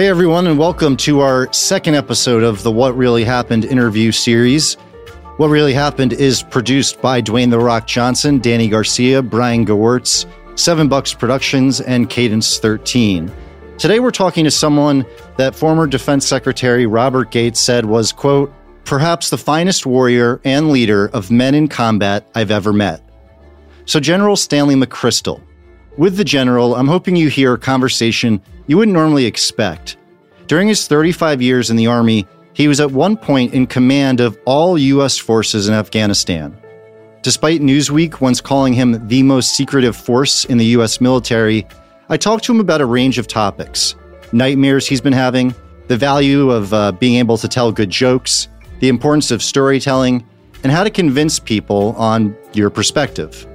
Hey, everyone, and welcome to our second episode of the What Really Happened interview series. What Really Happened is produced by Dwayne The Rock Johnson, Danny Garcia, Brian Gewirtz, Seven Bucks Productions, and Cadence 13. Today, we're talking to someone that former Defense Secretary Robert Gates said was, quote, perhaps the finest warrior and leader of men in combat I've ever met. So, General Stanley McChrystal. With the general, I'm hoping you hear a conversation you wouldn't normally expect. During his 35 years in the Army, he was at one point in command of all U.S. forces in Afghanistan. Despite Newsweek once calling him the most secretive force in the U.S. military, I talked to him about a range of topics nightmares he's been having, the value of uh, being able to tell good jokes, the importance of storytelling, and how to convince people on your perspective.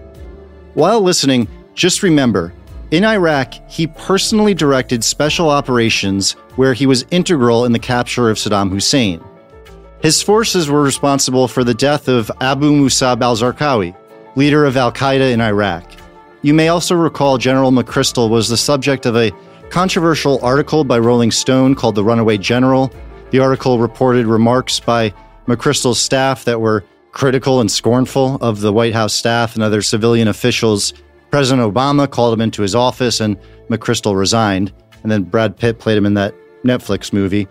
While listening, just remember in Iraq, he personally directed special operations where he was integral in the capture of Saddam Hussein. His forces were responsible for the death of Abu Musab al Zarqawi, leader of Al Qaeda in Iraq. You may also recall General McChrystal was the subject of a controversial article by Rolling Stone called The Runaway General. The article reported remarks by McChrystal's staff that were critical and scornful of the White House staff and other civilian officials President Obama called him into his office and McChrystal resigned. And then Brad Pitt played him in that Netflix movie.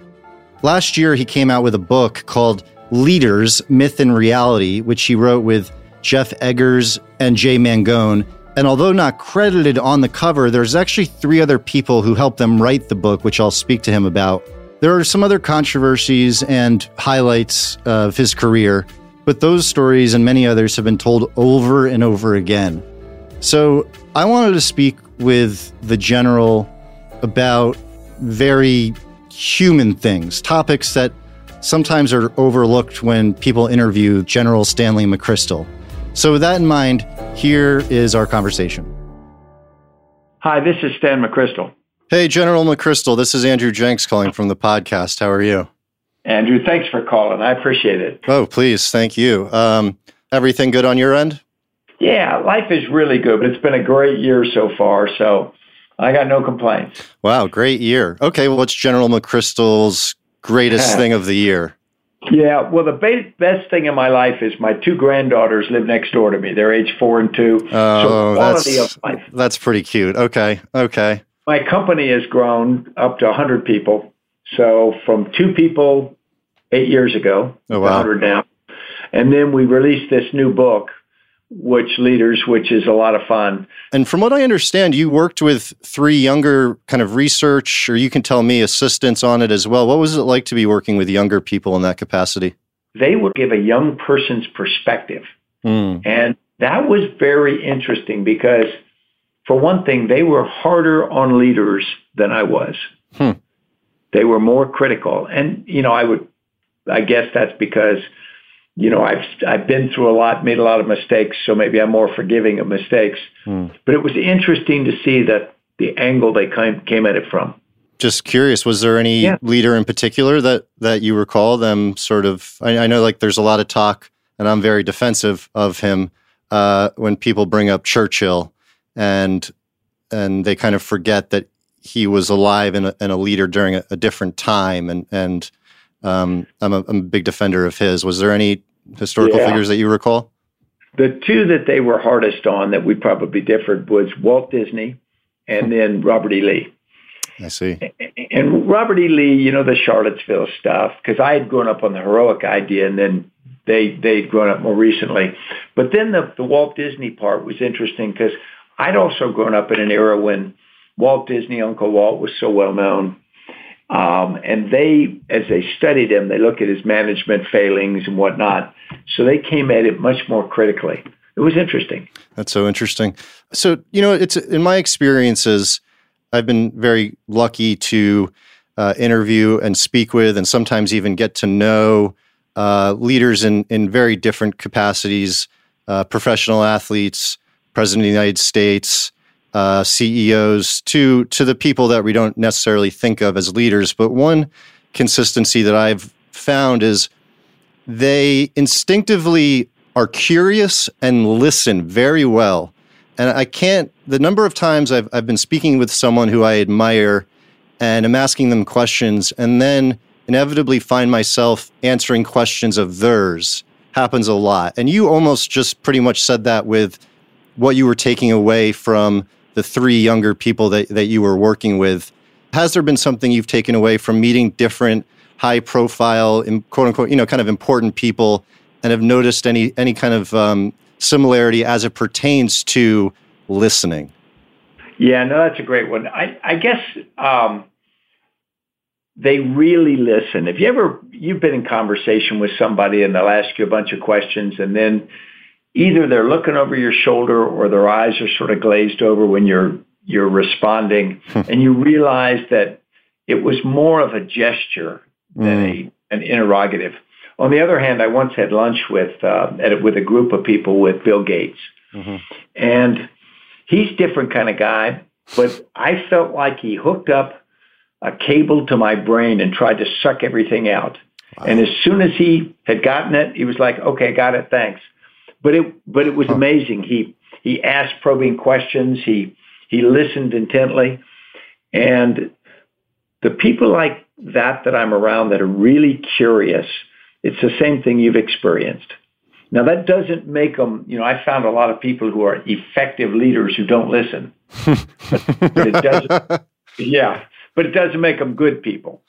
Last year, he came out with a book called Leaders Myth and Reality, which he wrote with Jeff Eggers and Jay Mangone. And although not credited on the cover, there's actually three other people who helped them write the book, which I'll speak to him about. There are some other controversies and highlights of his career, but those stories and many others have been told over and over again. So I wanted to speak with the general about very human things, topics that sometimes are overlooked when people interview General Stanley McChrystal. So, with that in mind, here is our conversation. Hi, this is Stan McChrystal. Hey, General McChrystal, this is Andrew Jenks calling from the podcast. How are you? Andrew, thanks for calling. I appreciate it. Oh, please. Thank you. Um, everything good on your end? Yeah, life is really good, but it's been a great year so far. So I got no complaints. Wow, great year. Okay, well, what's General McChrystal's greatest thing of the year? Yeah, well, the best thing in my life is my two granddaughters live next door to me. They're age four and two. Oh, so that's. That's pretty cute. Okay, okay. My company has grown up to 100 people. So from two people eight years ago, oh, wow. 100 now. And then we released this new book which leaders, which is a lot of fun. And from what I understand, you worked with three younger kind of research, or you can tell me assistants on it as well. What was it like to be working with younger people in that capacity? They would give a young person's perspective. Mm. And that was very interesting because, for one thing, they were harder on leaders than I was. Hmm. They were more critical. And, you know, I would, I guess that's because you know, I've I've been through a lot, made a lot of mistakes, so maybe I'm more forgiving of mistakes. Hmm. But it was interesting to see that the angle they came came at it from. Just curious, was there any yeah. leader in particular that that you recall them sort of? I, I, know like there's a lot of talk, and I'm very defensive of him uh, when people bring up Churchill, and and they kind of forget that he was alive and a, and a leader during a, a different time, and and um, I'm, a, I'm, a, big defender of his. Was there any historical yeah. figures that you recall? The two that they were hardest on that we probably differed was Walt Disney and then Robert E. Lee. I see. And Robert E. Lee, you know, the Charlottesville stuff, because I had grown up on the heroic idea and then they, they'd grown up more recently. But then the, the Walt Disney part was interesting because I'd also grown up in an era when Walt Disney, Uncle Walt was so well known. Um, and they, as they studied him, they look at his management failings and whatnot. So they came at it much more critically. It was interesting. That's so interesting. So, you know, it's in my experiences, I've been very lucky to uh, interview and speak with, and sometimes even get to know uh, leaders in, in very different capacities uh, professional athletes, President of the United States, uh, CEOs to to the people that we don't necessarily think of as leaders. But one consistency that I've found is they instinctively are curious and listen very well. And I can't the number of times I've I've been speaking with someone who I admire and I'm asking them questions and then inevitably find myself answering questions of theirs. Happens a lot. And you almost just pretty much said that with what you were taking away from the three younger people that, that you were working with. Has there been something you've taken away from meeting different high profile, quote unquote, you know, kind of important people and have noticed any, any kind of um, similarity as it pertains to listening? Yeah, no, that's a great one. I, I guess um, they really listen. If you ever you've been in conversation with somebody and they'll ask you a bunch of questions and then either they're looking over your shoulder or their eyes are sort of glazed over when you're you're responding hmm. and you realize that it was more of a gesture than mm. a, an interrogative. On the other hand, I once had lunch with uh, at, with a group of people with Bill Gates, mm-hmm. and he's different kind of guy. But I felt like he hooked up a cable to my brain and tried to suck everything out. Wow. And as soon as he had gotten it, he was like, "Okay, got it, thanks." But it but it was huh. amazing. He he asked probing questions. He he listened intently, and the people like that that I'm around that are really curious. It's the same thing you've experienced. Now that doesn't make them. You know, I found a lot of people who are effective leaders who don't listen. but, but it doesn't. Yeah, but it doesn't make them good people.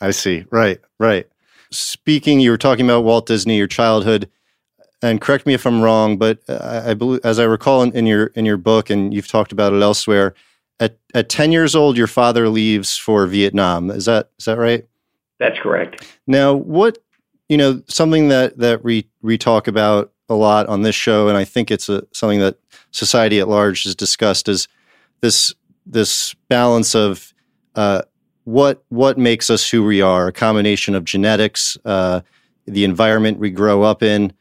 I see. Right, right. Speaking, you were talking about Walt Disney, your childhood, and correct me if I'm wrong, but I, I believe, as I recall in, in, your in your book, and you've talked about it elsewhere, at at 10 years old, your father leaves for Vietnam. Is that is that right? That's correct. Now, what you know, something that that we we talk about a lot on this show, and I think it's a, something that society at large has discussed is this this balance of uh, what what makes us who we are? A combination of genetics, uh, the environment we grow up in.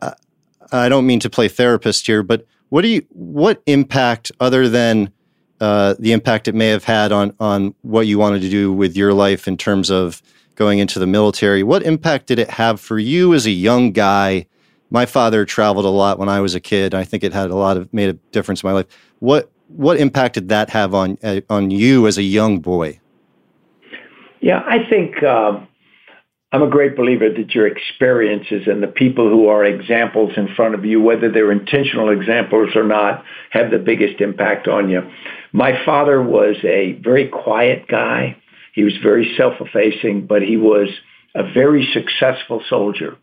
I, I, don't mean to play therapist here, but what do you what impact other than uh, the impact it may have had on on what you wanted to do with your life in terms of going into the military? What impact did it have for you as a young guy? My father traveled a lot when I was a kid. I think it had a lot of made a difference in my life. What what impact did that have on uh, on you as a young boy? Yeah, I think um, I'm a great believer that your experiences and the people who are examples in front of you, whether they're intentional examples or not, have the biggest impact on you. My father was a very quiet guy. He was very self-effacing, but he was a very successful soldier.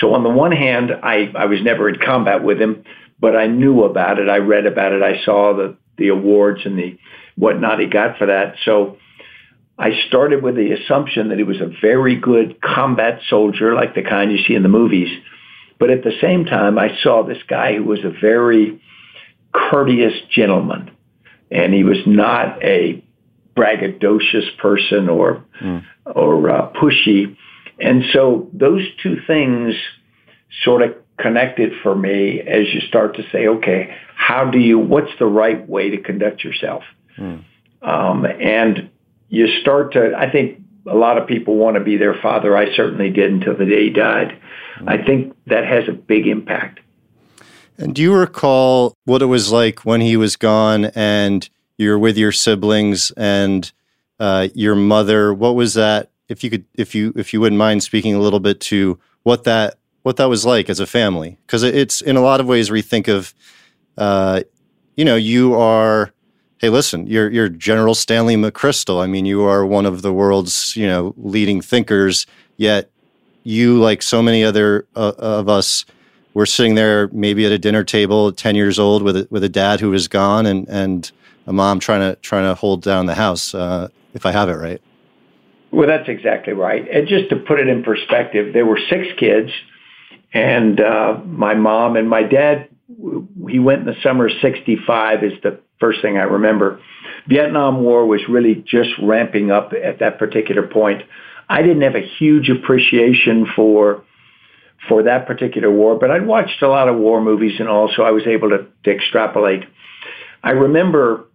So on the one hand, I, I was never in combat with him, but I knew about it. I read about it. I saw the, the awards and the whatnot he got for that. So I started with the assumption that he was a very good combat soldier, like the kind you see in the movies. But at the same time, I saw this guy who was a very courteous gentleman. And he was not a braggadocious person or, mm. or uh, pushy. And so those two things sort of connected for me as you start to say, okay, how do you, what's the right way to conduct yourself? Mm. Um, and you start to, I think a lot of people want to be their father. I certainly did until the day he died. I think that has a big impact. And do you recall what it was like when he was gone and you're with your siblings and uh, your mother? What was that? If you could, if you, if you wouldn't mind speaking a little bit to what that what that was like as a family because it's in a lot of ways you think of uh, you know you are hey listen you're you're general stanley mcchrystal. I mean you are one of the world's you know leading thinkers yet you like so many other uh, of us were sitting there maybe at a dinner table 10 years old with a, with a dad who is gone and and a mom trying to trying to hold down the house uh, if i have it right. Well that's exactly right. And just to put it in perspective there were six kids and uh, my mom and my dad, he went in the summer of 65 is the first thing I remember. Vietnam War was really just ramping up at that particular point. I didn't have a huge appreciation for for that particular war, but I'd watched a lot of war movies and all, so I was able to, to extrapolate. I remember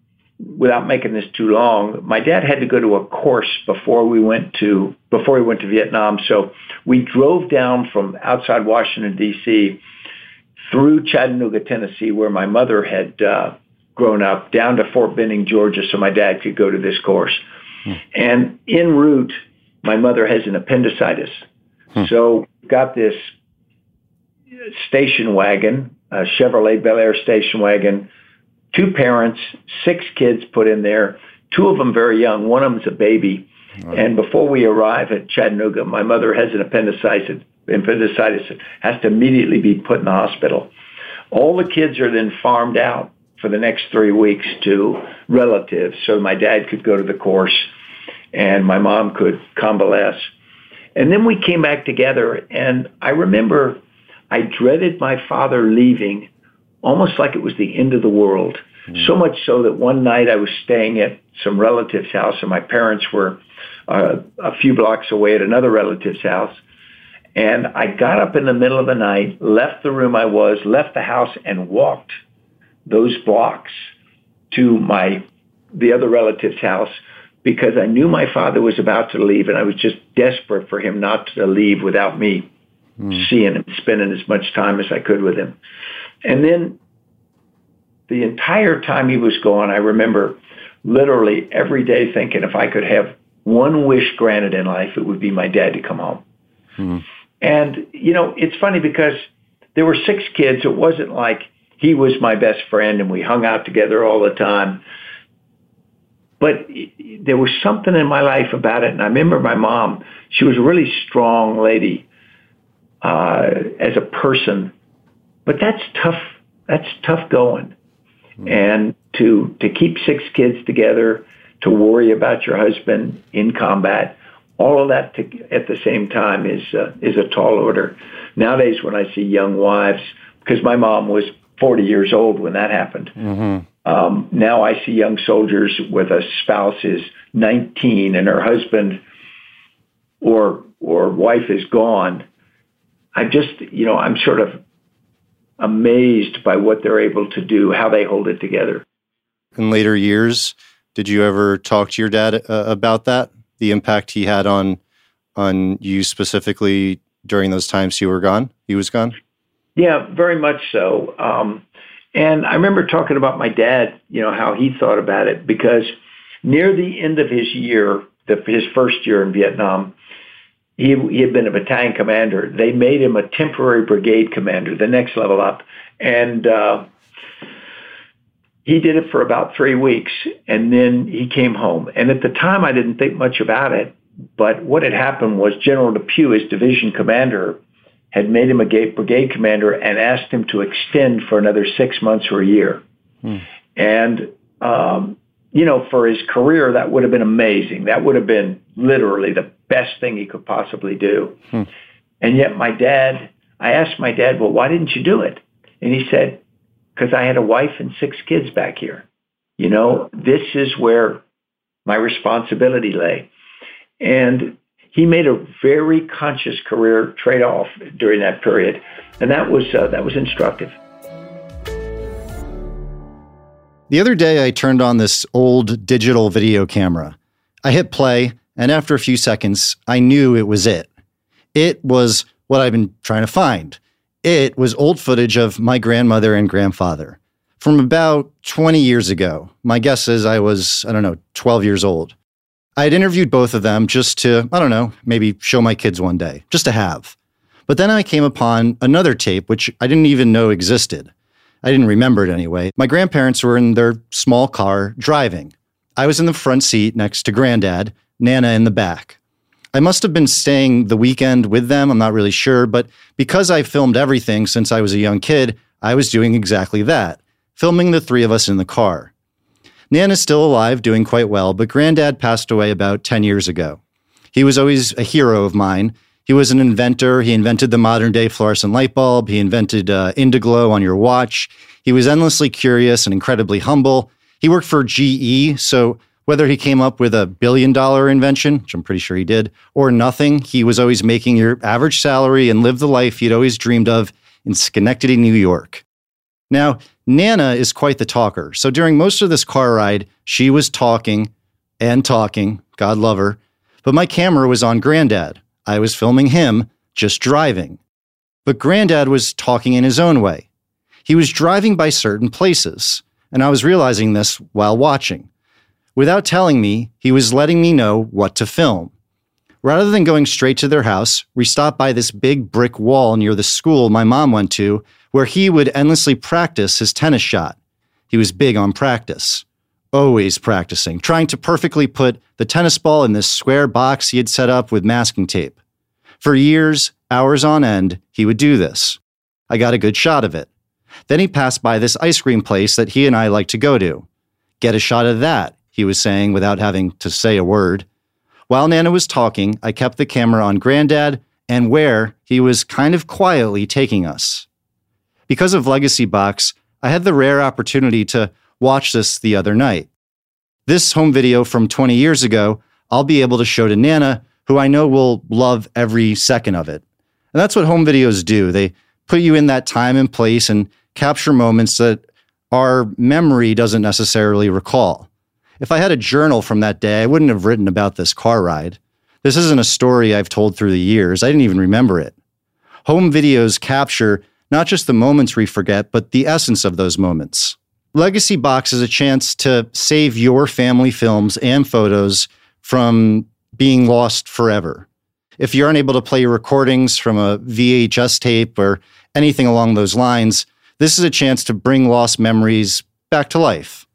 without making this too long, my dad had to go to a course before we went to before we went to Vietnam. So we drove down from outside Washington D.C. through Chattanooga, Tennessee, where my mother had uh, grown up, down to Fort Benning, Georgia, so my dad could go to this course. Hmm. And en route, my mother has an appendicitis. Hmm. So got this station wagon, a Chevrolet Bel Air station wagon, two parents, six kids put in there, two of them very young, one of them's a baby. Right. And before we arrive at Chattanooga, my mother has an appendicitis, appendicitis has to immediately be put in the hospital. All the kids are then farmed out for the next three weeks to relatives so my dad could go to the course and my mom could convalesce. And then we came back together and I remember I dreaded my father leaving almost like it was the end of the world. Mm. So much so that one night I was staying at some relative's house and my parents were uh, a few blocks away at another relative's house. And I got up in the middle of the night, left the room I was, left the house, and walked those blocks to my the other relative's house because I knew my father was about to leave, and I was just desperate for him not to leave without me mm. seeing him, spending as much time as I could with him. And then the entire time he was gone, I remember literally every day thinking if I could have one wish granted in life, it would be my dad to come home. Mm. And, you know, it's funny because there were six kids. It wasn't like he was my best friend and we hung out together all the time. But there was something in my life about it. And I remember my mom, she was a really strong lady uh, as a person. But that's tough. That's tough going. Mm-hmm. And to, to keep six kids together, to worry about your husband in combat, all of that to, at the same time is uh, is a tall order. Nowadays, when I see young wives, because my mom was 40 years old when that happened. Mm-hmm. Um, now I see young soldiers with a spouse is 19 and her husband or or wife is gone. I just, you know, I'm sort of amazed by what they're able to do, how they hold it together. In later years, did you ever talk to your dad uh, about that? The impact he had on on you specifically during those times you were gone? He was gone? Yeah, very much so. Um, and I remember talking about my dad, you know, how he thought about it because near the end of his year, the, his first year in Vietnam, he, he had been a battalion commander. They made him a temporary brigade commander, the next level up. And uh, he did it for about three weeks, and then he came home. And at the time, I didn't think much about it. But what had happened was General DePuy, his division commander, had made him a brigade commander and asked him to extend for another six months or a year. Hmm. And, um, you know, for his career, that would have been amazing. That would have been literally the best thing he could possibly do. Hmm. And yet my dad, I asked my dad, well, why didn't you do it? And he said, because I had a wife and six kids back here. You know, this is where my responsibility lay. And he made a very conscious career trade-off during that period, and that was uh, that was instructive. The other day, I turned on this old digital video camera. I hit play, and after a few seconds, I knew it was it. It was what I've been trying to find. It was old footage of my grandmother and grandfather from about 20 years ago. My guess is I was, I don't know, 12 years old. I had interviewed both of them just to, I don't know, maybe show my kids one day, just to have. But then I came upon another tape, which I didn't even know existed. I didn't remember it anyway. My grandparents were in their small car driving. I was in the front seat next to granddad, Nana in the back. I must have been staying the weekend with them, I'm not really sure, but because I filmed everything since I was a young kid, I was doing exactly that, filming the three of us in the car. Nan is still alive, doing quite well, but Granddad passed away about 10 years ago. He was always a hero of mine. He was an inventor. He invented the modern day fluorescent light bulb. He invented uh, Indiglo on your watch. He was endlessly curious and incredibly humble. He worked for GE, so whether he came up with a billion dollar invention, which I'm pretty sure he did, or nothing, he was always making your average salary and lived the life he'd always dreamed of in Schenectady, New York. Now, Nana is quite the talker. So during most of this car ride, she was talking and talking. God love her. But my camera was on Granddad. I was filming him just driving. But Granddad was talking in his own way. He was driving by certain places, and I was realizing this while watching. Without telling me, he was letting me know what to film. Rather than going straight to their house, we stopped by this big brick wall near the school my mom went to, where he would endlessly practice his tennis shot. He was big on practice, always practicing, trying to perfectly put the tennis ball in this square box he had set up with masking tape. For years, hours on end, he would do this. I got a good shot of it. Then he passed by this ice cream place that he and I like to go to. Get a shot of that, he was saying without having to say a word. While Nana was talking, I kept the camera on Granddad and where he was kind of quietly taking us. Because of Legacy Box, I had the rare opportunity to watch this the other night. This home video from 20 years ago, I'll be able to show to Nana, who I know will love every second of it. And that's what home videos do. They put you in that time and place and capture moments that our memory doesn't necessarily recall. If I had a journal from that day, I wouldn't have written about this car ride. This isn't a story I've told through the years. I didn't even remember it. Home videos capture not just the moments we forget, but the essence of those moments. Legacy Box is a chance to save your family films and photos from being lost forever. If you're unable to play recordings from a VHS tape or anything along those lines, this is a chance to bring lost memories back to life.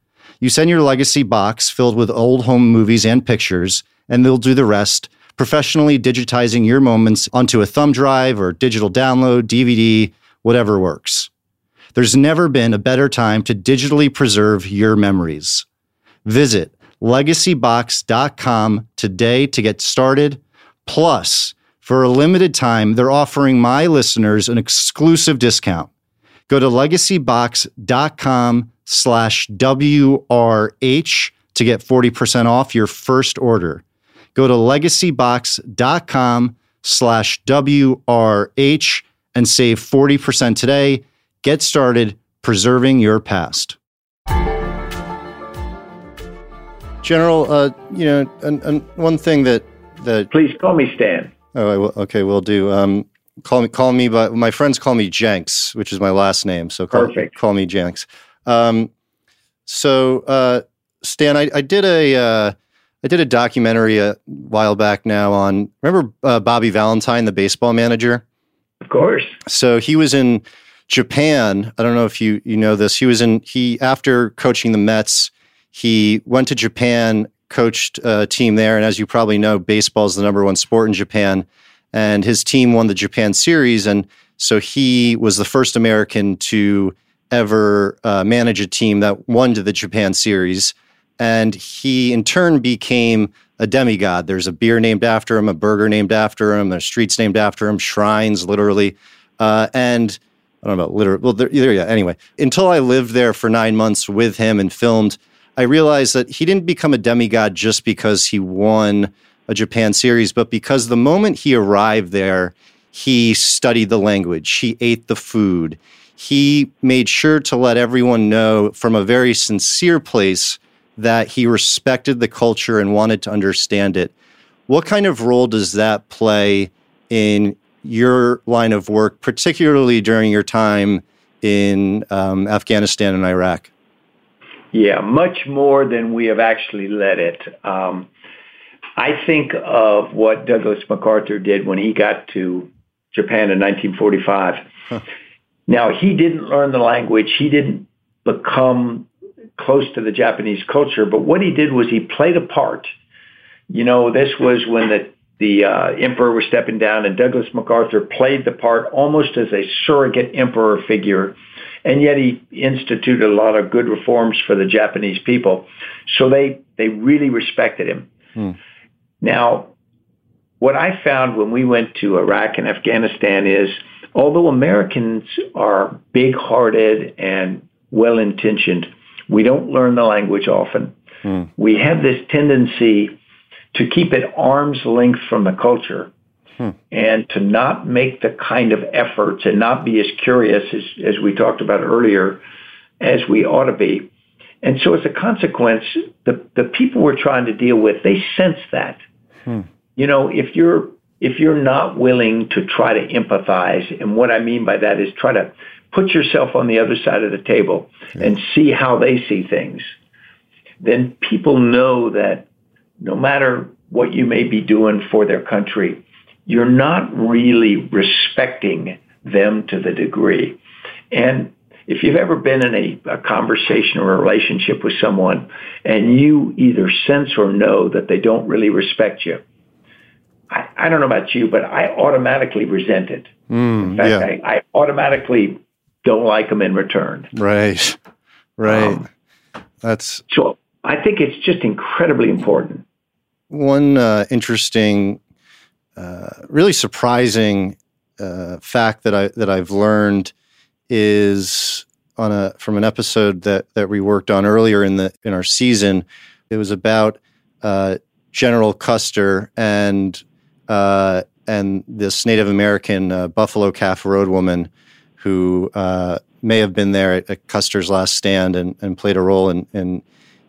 You send your legacy box filled with old home movies and pictures, and they'll do the rest, professionally digitizing your moments onto a thumb drive or digital download, DVD, whatever works. There's never been a better time to digitally preserve your memories. Visit legacybox.com today to get started. Plus, for a limited time, they're offering my listeners an exclusive discount. Go to legacybox.com slash WRH to get 40% off your first order. Go to legacybox.com slash WRH and save 40% today. Get started preserving your past. General, uh, you know, and, and one thing that that please call me Stan. Oh, will, okay, we'll do. Um, call me, call me, but my friends call me Jenks, which is my last name. So call, Perfect. call me Jenks. Um, so, uh, Stan, I, I did a, uh, I did a documentary a while back now on. Remember uh, Bobby Valentine, the baseball manager? Of course. So he was in Japan. I don't know if you you know this. He was in he after coaching the Mets. He went to Japan, coached a team there, and as you probably know, baseball is the number one sport in Japan. And his team won the Japan Series, and so he was the first American to ever uh, manage a team that won to the Japan Series. And he, in turn, became a demigod. There's a beer named after him, a burger named after him, there's streets named after him, shrines, literally. Uh, and I don't know about literally. Well, there, there, yeah. Anyway, until I lived there for nine months with him and filmed, I realized that he didn't become a demigod just because he won a Japan series, but because the moment he arrived there, he studied the language, he ate the food, he made sure to let everyone know from a very sincere place that he respected the culture and wanted to understand it. What kind of role does that play in your line of work, particularly during your time in um, Afghanistan and Iraq? Yeah, much more than we have actually let it. Um, I think of what Douglas MacArthur did when he got to Japan in 1945. Huh. Now, he didn't learn the language. He didn't become close to the Japanese culture, but what he did was he played a part. You know, this was when the the uh, emperor was stepping down, and Douglas MacArthur played the part almost as a surrogate emperor figure, and yet he instituted a lot of good reforms for the Japanese people. So they they really respected him. Hmm. Now, what I found when we went to Iraq and Afghanistan is, although Americans are big-hearted and well-intentioned, we don't learn the language often. Hmm. We have this tendency to keep it arm's length from the culture hmm. and to not make the kind of efforts and not be as curious as, as we talked about earlier as we ought to be. And so as a consequence, the, the people we're trying to deal with, they sense that. Hmm. You know, if you're if you're not willing to try to empathize, and what I mean by that is try to put yourself on the other side of the table and see how they see things, then people know that no matter what you may be doing for their country, you're not really respecting them to the degree. And if you've ever been in a, a, conversation or a relationship with someone and you either sense or know that they don't really respect you, I, I don't know about you, but I automatically resent it. Mm, in fact, yeah. I, I, automatically don't like them in return. Right, right. Um, That's so. I think it's just incredibly important. One uh, interesting, uh, really surprising uh, fact that I that I've learned is on a from an episode that that we worked on earlier in the in our season. It was about uh, General Custer and uh, and this Native American uh, Buffalo Calf Road woman who uh, may have been there at, at, Custer's last stand and, and played a role in, in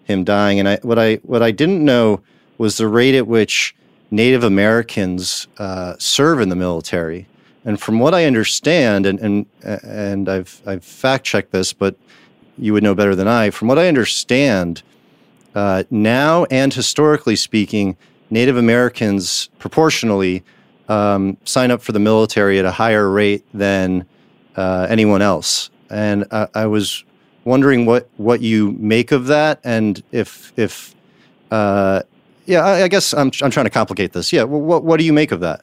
him dying. And I, what I what I didn't know was the rate at which Native Americans uh, serve in the military. And from what I understand, and and and I've I've fact checked this, but you would know better than I. From what I understand, uh, now and historically speaking, Native Americans proportionally um, sign up for the military at a higher rate than uh, anyone else. And I, I, was wondering what what you make of that, and if if uh, yeah, I, I, guess I'm I'm trying to complicate this. Yeah, what what do you make of that?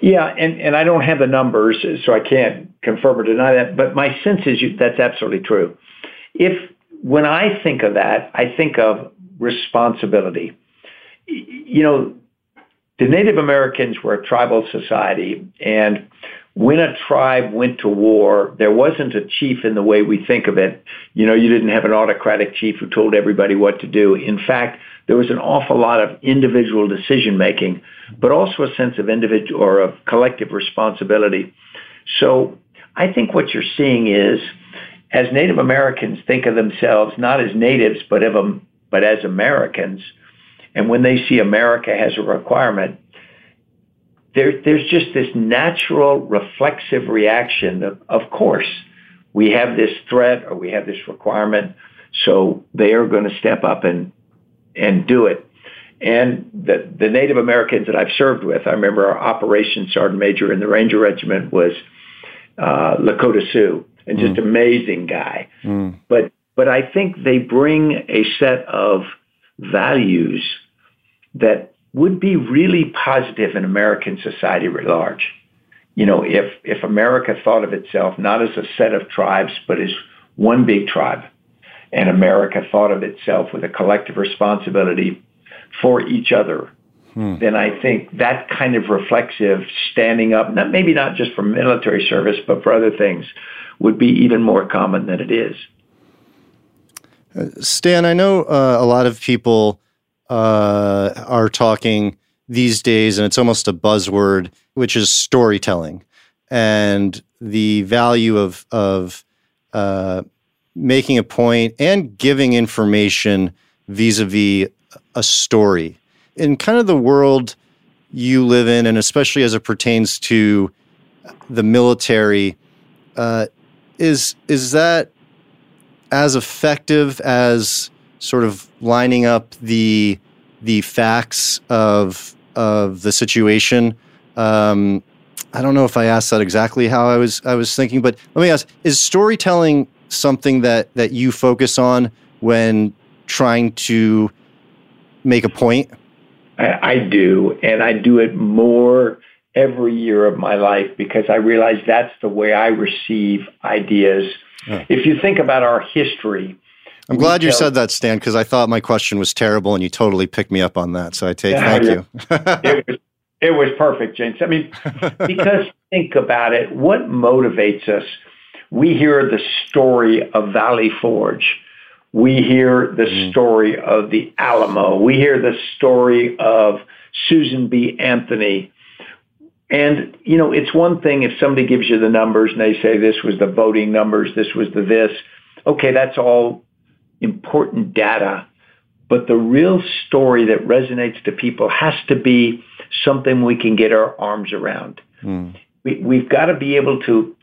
Yeah, and, and I don't have the numbers, so I can't confirm or deny that. But my sense is you, that's absolutely true. If when I think of that, I think of responsibility. You know, the Native Americans were a tribal society, and when a tribe went to war, there wasn't a chief in the way we think of it. You know, you didn't have an autocratic chief who told everybody what to do. In fact, there was an awful lot of individual decision making, but also a sense of individual or of collective responsibility. So I think what you're seeing is as Native Americans think of themselves not as natives, but, of, but as Americans, and when they see America has a requirement, there, there's just this natural reflexive reaction of, of course, we have this threat or we have this requirement, so they are going to step up and, and do it. And the, the Native Americans that I've served with, I remember our operations sergeant major in the Ranger Regiment was uh, Lakota Sioux, and just mm. amazing guy. Mm. But but I think they bring a set of values that would be really positive in American society at large. You know, if, if America thought of itself not as a set of tribes, but as one big tribe, and America thought of itself with a collective responsibility for each other, hmm. then I think that kind of reflexive standing up, not maybe not just for military service, but for other things, would be even more common than it is. Uh, Stan, I know uh, a lot of people uh, are talking these days, and it's almost a buzzword, which is storytelling and the value of of uh, making a point and giving information vis-a-vis a story in kind of the world you live in, and especially as it pertains to the military. Uh, is is that as effective as sort of lining up the the facts of of the situation. Um, I don't know if I asked that exactly how I was I was thinking, but let me ask: Is storytelling something that that you focus on when trying to make a point? I, I do, and I do it more every year of my life because I realize that's the way I receive ideas. If you think about our history, I'm glad you said that, Stan, because I thought my question was terrible, and you totally picked me up on that. So I take yeah, thank you. it, was, it was perfect, James. I mean, because think about it, what motivates us? We hear the story of Valley Forge. We hear the mm. story of the Alamo. We hear the story of Susan B. Anthony. And, you know, it's one thing if somebody gives you the numbers and they say this was the voting numbers, this was the this. Okay, that's all important data, but the real story that resonates to people has to be something we can get our arms around. Mm. We, we've got to be able to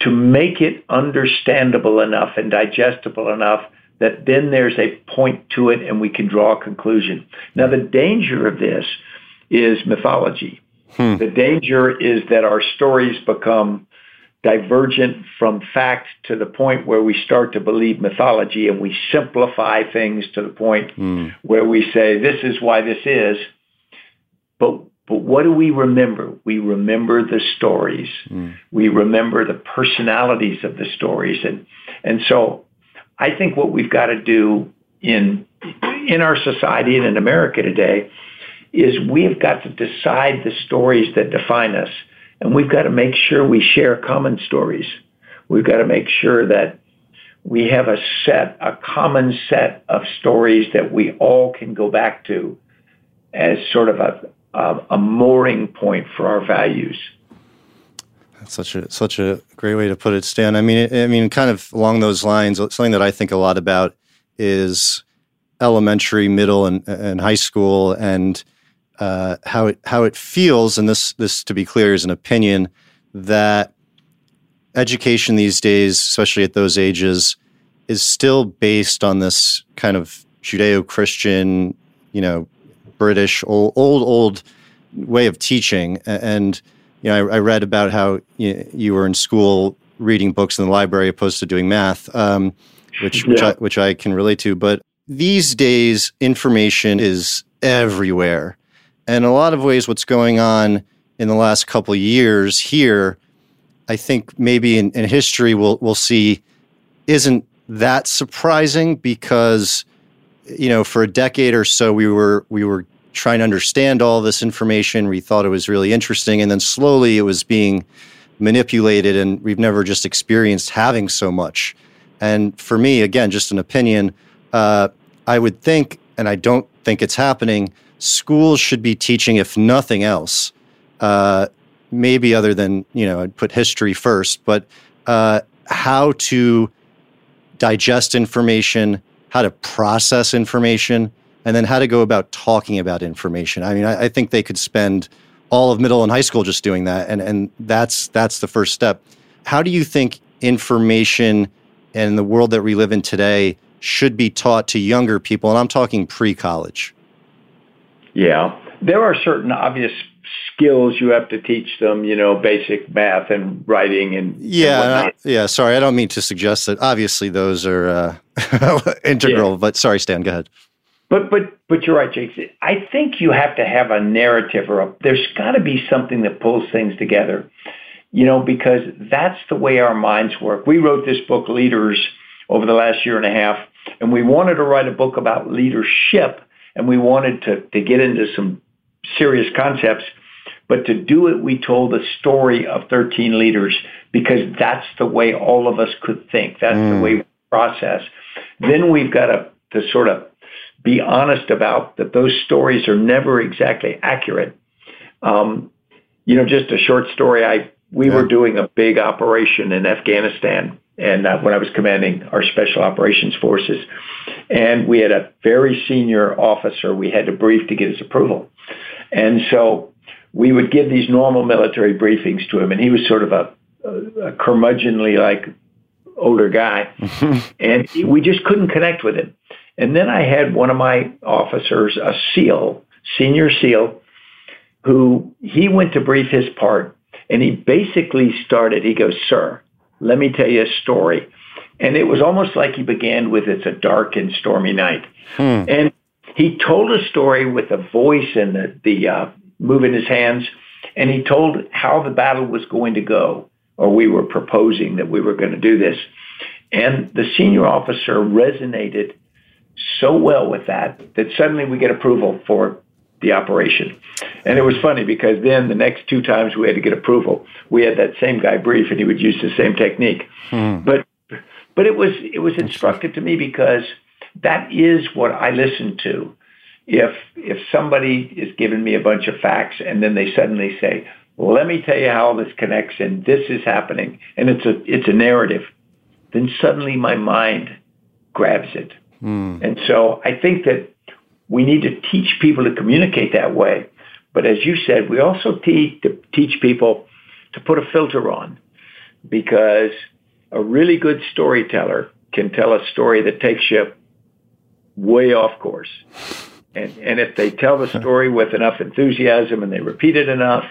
to make it understandable enough and digestible enough that then there's a point to it and we can draw a conclusion. Now, the danger of this is mythology. Hmm. The danger is that our stories become divergent from fact to the point where we start to believe mythology and we simplify things to the point hmm. where we say, this is why this is. But, but what do we remember? We remember the stories. Hmm. We remember the personalities of the stories. And, and so I think what we've got to do in, in our society and in America today is we've got to decide the stories that define us. And we've got to make sure we share common stories. We've got to make sure that we have a set, a common set of stories that we all can go back to as sort of a, a, a mooring point for our values. Such a such a great way to put it, Stan. I mean, I mean, kind of along those lines, something that I think a lot about is elementary, middle, and, and high school, and uh, how it how it feels, and this this to be clear is an opinion that education these days, especially at those ages, is still based on this kind of Judeo-Christian, you know, British old old old way of teaching. And you know, I, I read about how you, you, were in school reading books in the library opposed to doing math, um, which which, I, which I can relate to. But these days, information is everywhere. And in a lot of ways, what's going on in the last couple years here, I think maybe in, in history we'll we'll see isn't that surprising because you know for a decade or so we were we were trying to understand all this information. We thought it was really interesting, and then slowly it was being manipulated, and we've never just experienced having so much. And for me, again, just an opinion, uh, I would think, and I don't think it's happening, schools should be teaching, if nothing else, uh, maybe other than, you know, I'd put history first, but uh, how to digest information, how to process information, and then how to go about talking about information. I mean, I, I think they could spend all of middle and high school just doing that, and, and that's, that's the first step. How do you think information and the world that we live in today should be taught to younger people? And I'm talking pre college. Yeah. There are certain obvious skills you have to teach them, you know, basic math and writing and yeah, and yeah. Sorry, I don't mean to suggest that. Obviously, those are uh, integral. Yeah. But sorry, Stan, go ahead. But but but you're right, Jake. I think you have to have a narrative, or a, there's got to be something that pulls things together, you know, because that's the way our minds work. We wrote this book, Leaders, over the last year and a half, and we wanted to write a book about leadership and we wanted to, to get into some serious concepts. But to do it, we told the story of 13 leaders because that's the way all of us could think. That's mm. the way we process. Then we've got to, to sort of be honest about that those stories are never exactly accurate. Um, you know, just a short story. I we yeah. were doing a big operation in Afghanistan, and uh, when I was commanding our special operations forces, and we had a very senior officer we had to brief to get his approval. And so we would give these normal military briefings to him, and he was sort of a, a, a curmudgeonly like older guy, and he, we just couldn't connect with him. And then I had one of my officers, a SEAL, senior SEAL, who he went to brief his part, and he basically started. He goes, "Sir, let me tell you a story." And it was almost like he began with It's a Dark and Stormy Night. Hmm. And he told a story with a voice and the, the uh, moving his hands. And he told how the battle was going to go, or we were proposing that we were going to do this. And the senior officer resonated so well with that that suddenly we get approval for the operation. And it was funny because then the next two times we had to get approval, we had that same guy brief and he would use the same technique. Hmm. But but it was it was instructive to me because that is what I listen to. If if somebody is giving me a bunch of facts and then they suddenly say, "Let me tell you how this connects and this is happening," and it's a it's a narrative, then suddenly my mind grabs it. Mm. And so I think that we need to teach people to communicate that way. But as you said, we also teach to teach people to put a filter on because a really good storyteller can tell a story that takes you way off course. And, and if they tell the story with enough enthusiasm and they repeat it enough,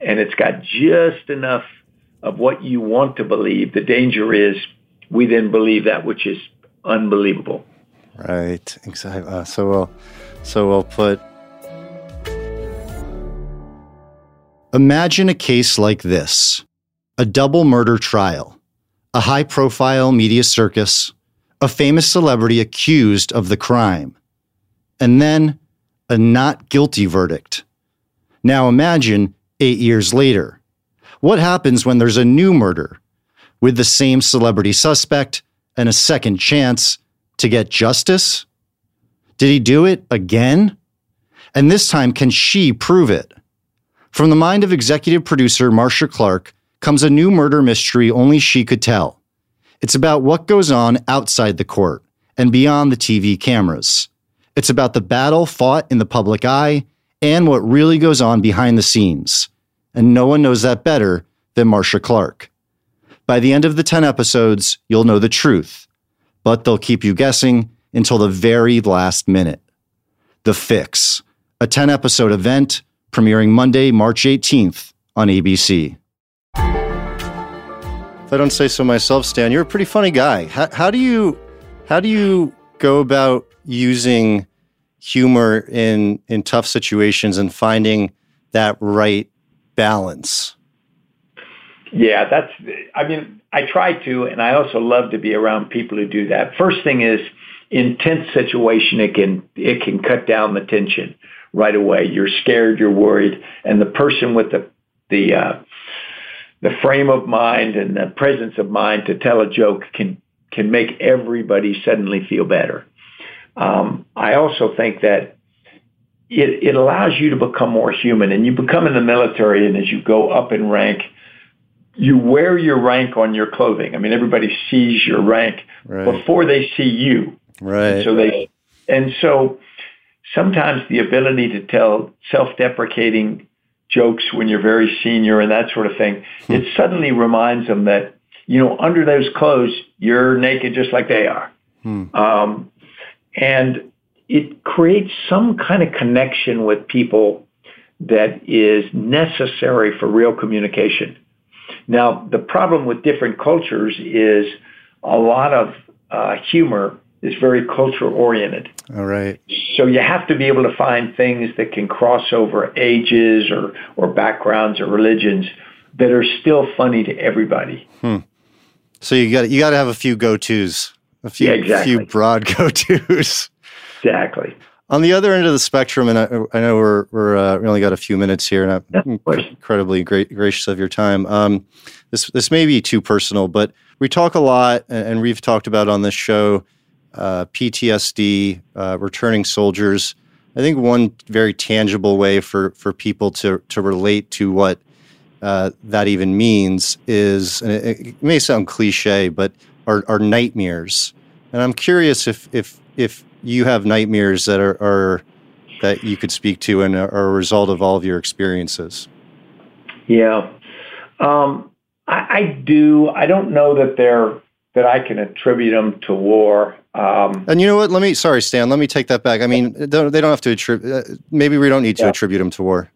and it's got just enough of what you want to believe, the danger is we then believe that which is unbelievable. Right. Exactly. Uh, so well, so well put. Imagine a case like this a double murder trial, a high profile media circus, a famous celebrity accused of the crime, and then a not guilty verdict. Now imagine eight years later. What happens when there's a new murder with the same celebrity suspect and a second chance to get justice? Did he do it again? And this time, can she prove it? From the mind of executive producer Marcia Clark comes a new murder mystery only she could tell. It's about what goes on outside the court and beyond the TV cameras. It's about the battle fought in the public eye and what really goes on behind the scenes. And no one knows that better than Marcia Clark. By the end of the 10 episodes, you'll know the truth, but they'll keep you guessing until the very last minute. The Fix, a 10 episode event premiering Monday, March 18th on ABC. If I don't say so myself, Stan, you're a pretty funny guy. How, how do you how do you go about using humor in in tough situations and finding that right balance? Yeah, that's. I mean, I try to, and I also love to be around people who do that. First thing is, in tense situation, it can it can cut down the tension right away. You're scared, you're worried, and the person with the the uh, the frame of mind and the presence of mind to tell a joke can can make everybody suddenly feel better. Um, I also think that it, it allows you to become more human, and you become in the military, and as you go up in rank, you wear your rank on your clothing. I mean, everybody sees your rank right. before they see you. Right. And so they, and so sometimes the ability to tell self-deprecating jokes when you're very senior and that sort of thing, hmm. it suddenly reminds them that, you know, under those clothes, you're naked just like they are. Hmm. Um, and it creates some kind of connection with people that is necessary for real communication. Now, the problem with different cultures is a lot of uh, humor is very culture oriented. All right. So you have to be able to find things that can cross over ages or, or backgrounds or religions that are still funny to everybody. Hmm. So you got you got to have a few go tos, a few yeah, exactly. few broad go tos. Exactly. On the other end of the spectrum, and I, I know we're, we're uh, we only got a few minutes here, and I'm incredibly great, gracious of your time. Um, this this may be too personal, but we talk a lot, and we've talked about on this show uh, PTSD, uh, returning soldiers. I think one very tangible way for for people to to relate to what uh, that even means is, and it, it, may sound cliche, but are, are nightmares. And I'm curious if if if you have nightmares that are, are that you could speak to and are a result of all of your experiences. Yeah, um, I, I, do. I don't know that they're that I can attribute them to war. Um, and you know what? Let me. Sorry, Stan. Let me take that back. I mean, they don't, they don't have to attribute. Uh, maybe we don't need to yeah. attribute them to war.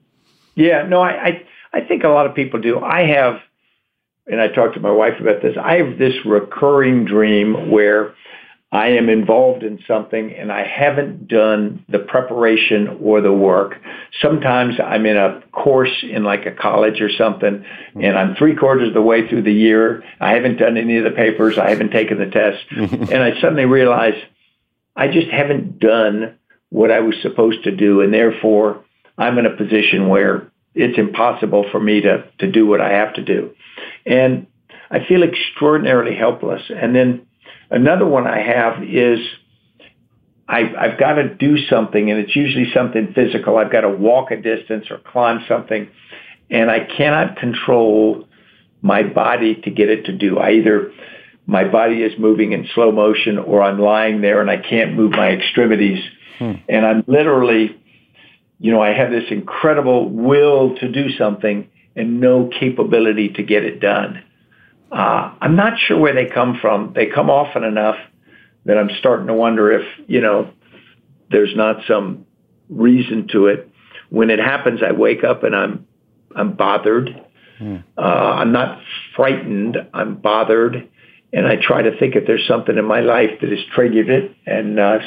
Yeah. No. I, I I think a lot of people do. I have, and I talked to my wife about this. I have this recurring dream where I am involved in something and I haven't done the preparation or the work. Sometimes I'm in a course in like a college or something and I'm three quarters of the way through the year. I haven't done any of the papers. I haven't taken the test. and I suddenly realize I just haven't done what I was supposed to do. And therefore I'm in a position where it's impossible for me to, to do what I have to do. And I feel extraordinarily helpless. And then Another one I have is I, I've got to do something, and it's usually something physical. I've got to walk a distance or climb something, and I cannot control my body to get it to do. I either my body is moving in slow motion or I'm lying there and I can't move my extremities. Hmm. And I'm literally, you know, I have this incredible will to do something and no capability to get it done. Uh, I'm not sure where they come from. They come often enough that I'm starting to wonder if, you know, there's not some reason to it. When it happens, I wake up and I'm, I'm bothered. Hmm. Uh, I'm not frightened. I'm bothered. And I try to think if there's something in my life that has triggered it. And uh,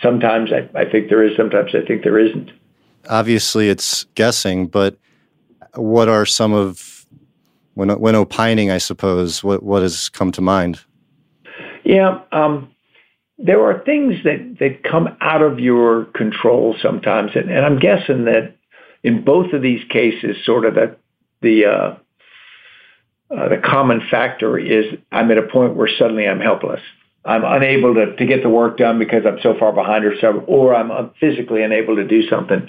sometimes I, I think there is, sometimes I think there isn't. Obviously, it's guessing, but what are some of when when opining? I suppose what what has come to mind? Yeah, um, there are things that that come out of your control sometimes, and, and I'm guessing that in both of these cases, sort of the the uh, uh, the common factor is I'm at a point where suddenly I'm helpless. I'm unable to, to get the work done because I'm so far behind or so, or I'm physically unable to do something.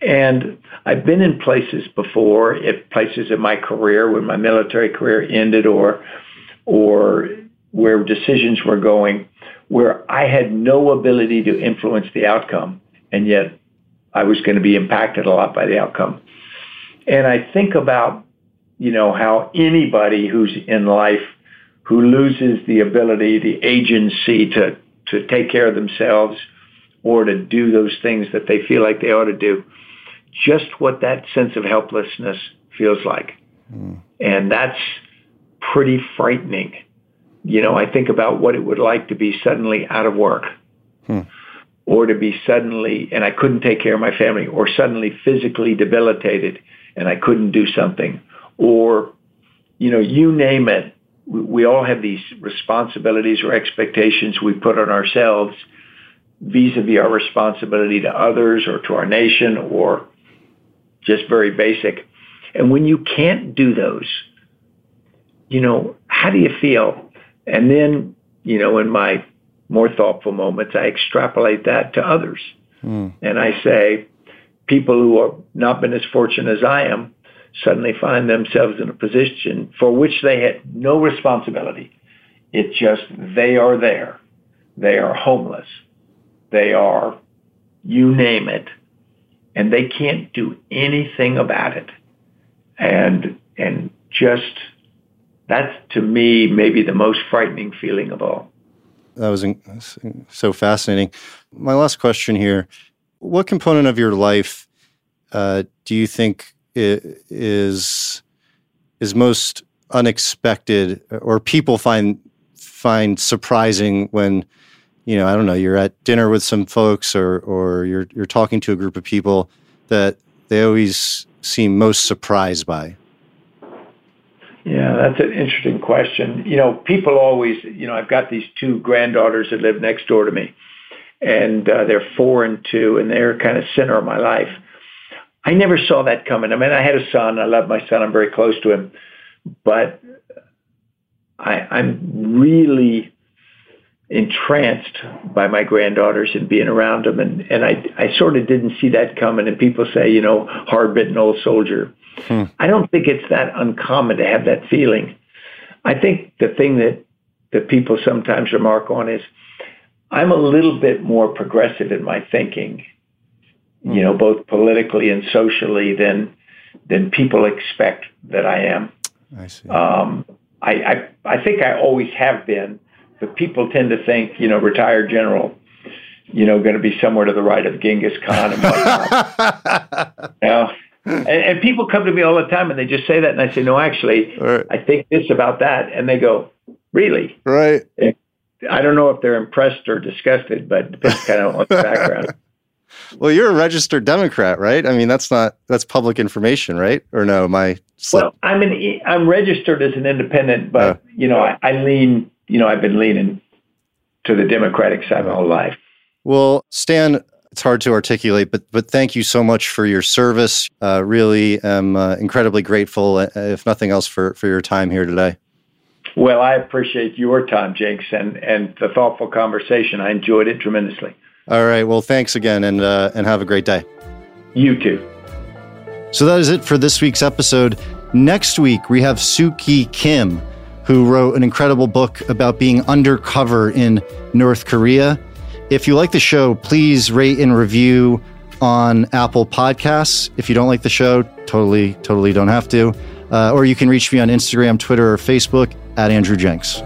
And I've been in places before, at places in my career when my military career ended or or where decisions were going where I had no ability to influence the outcome and yet I was going to be impacted a lot by the outcome. And I think about, you know, how anybody who's in life who loses the ability, the agency to, to take care of themselves or to do those things that they feel like they ought to do, just what that sense of helplessness feels like. Mm. And that's pretty frightening. You know, I think about what it would like to be suddenly out of work. Hmm. Or to be suddenly, and I couldn't take care of my family, or suddenly physically debilitated and I couldn't do something. Or, you know, you name it. We all have these responsibilities or expectations we put on ourselves vis-a-vis our responsibility to others or to our nation or just very basic. And when you can't do those, you know, how do you feel? And then, you know, in my more thoughtful moments, I extrapolate that to others. Mm. And I say, people who have not been as fortunate as I am suddenly find themselves in a position for which they had no responsibility. It's just they are there. They are homeless. They are, you name it and they can't do anything about it. And and just that's to me maybe the most frightening feeling of all. That was so fascinating. My last question here: What component of your life uh, do you think is is most unexpected, or people find find surprising when you know, I don't know, you're at dinner with some folks or or you're you're talking to a group of people that they always seem most surprised by? Yeah, that's an interesting question. You know, people always, you know, I've got these two granddaughters that live next door to me, and uh, they're four and two, and they're kind of center of my life. I never saw that coming. I mean, I had a son. I love my son. I'm very close to him, but I, I'm really entranced by my granddaughters and being around them. And, and I, I sort of didn't see that coming. And people say, you know, hard bitten old soldier. Hmm. I don't think it's that uncommon to have that feeling. I think the thing that, that people sometimes remark on is I'm a little bit more progressive in my thinking, hmm. you know, both politically and socially than, than people expect that I am. I see. Um, I, I, I think I always have been but people tend to think, you know, retired general, you know, going to be somewhere to the right of Genghis Khan and whatnot. you know? and, and, people come to me all the time and they just say that, and I say, no, actually, right. I think this about that, and they go, really? Right. And I don't know if they're impressed or disgusted, but it depends kind of on the background. Well, you're a registered Democrat, right? I mean, that's not that's public information, right? Or no? My slip? well, I'm an I'm registered as an independent, but uh, you know, I, I lean you know, I've been leaning to the Democratic side my whole life. Well, Stan, it's hard to articulate, but but thank you so much for your service. Uh, really, am uh, incredibly grateful, uh, if nothing else, for for your time here today. Well, I appreciate your time, Jenks, and and the thoughtful conversation. I enjoyed it tremendously. All right. Well, thanks again, and uh, and have a great day. You too. So that is it for this week's episode. Next week we have Suki Kim who wrote an incredible book about being undercover in North Korea. If you like the show, please rate and review on Apple Podcasts. If you don't like the show, totally, totally don't have to. uh, or you can reach me on Instagram, Twitter, or Facebook at Andrew Jenks.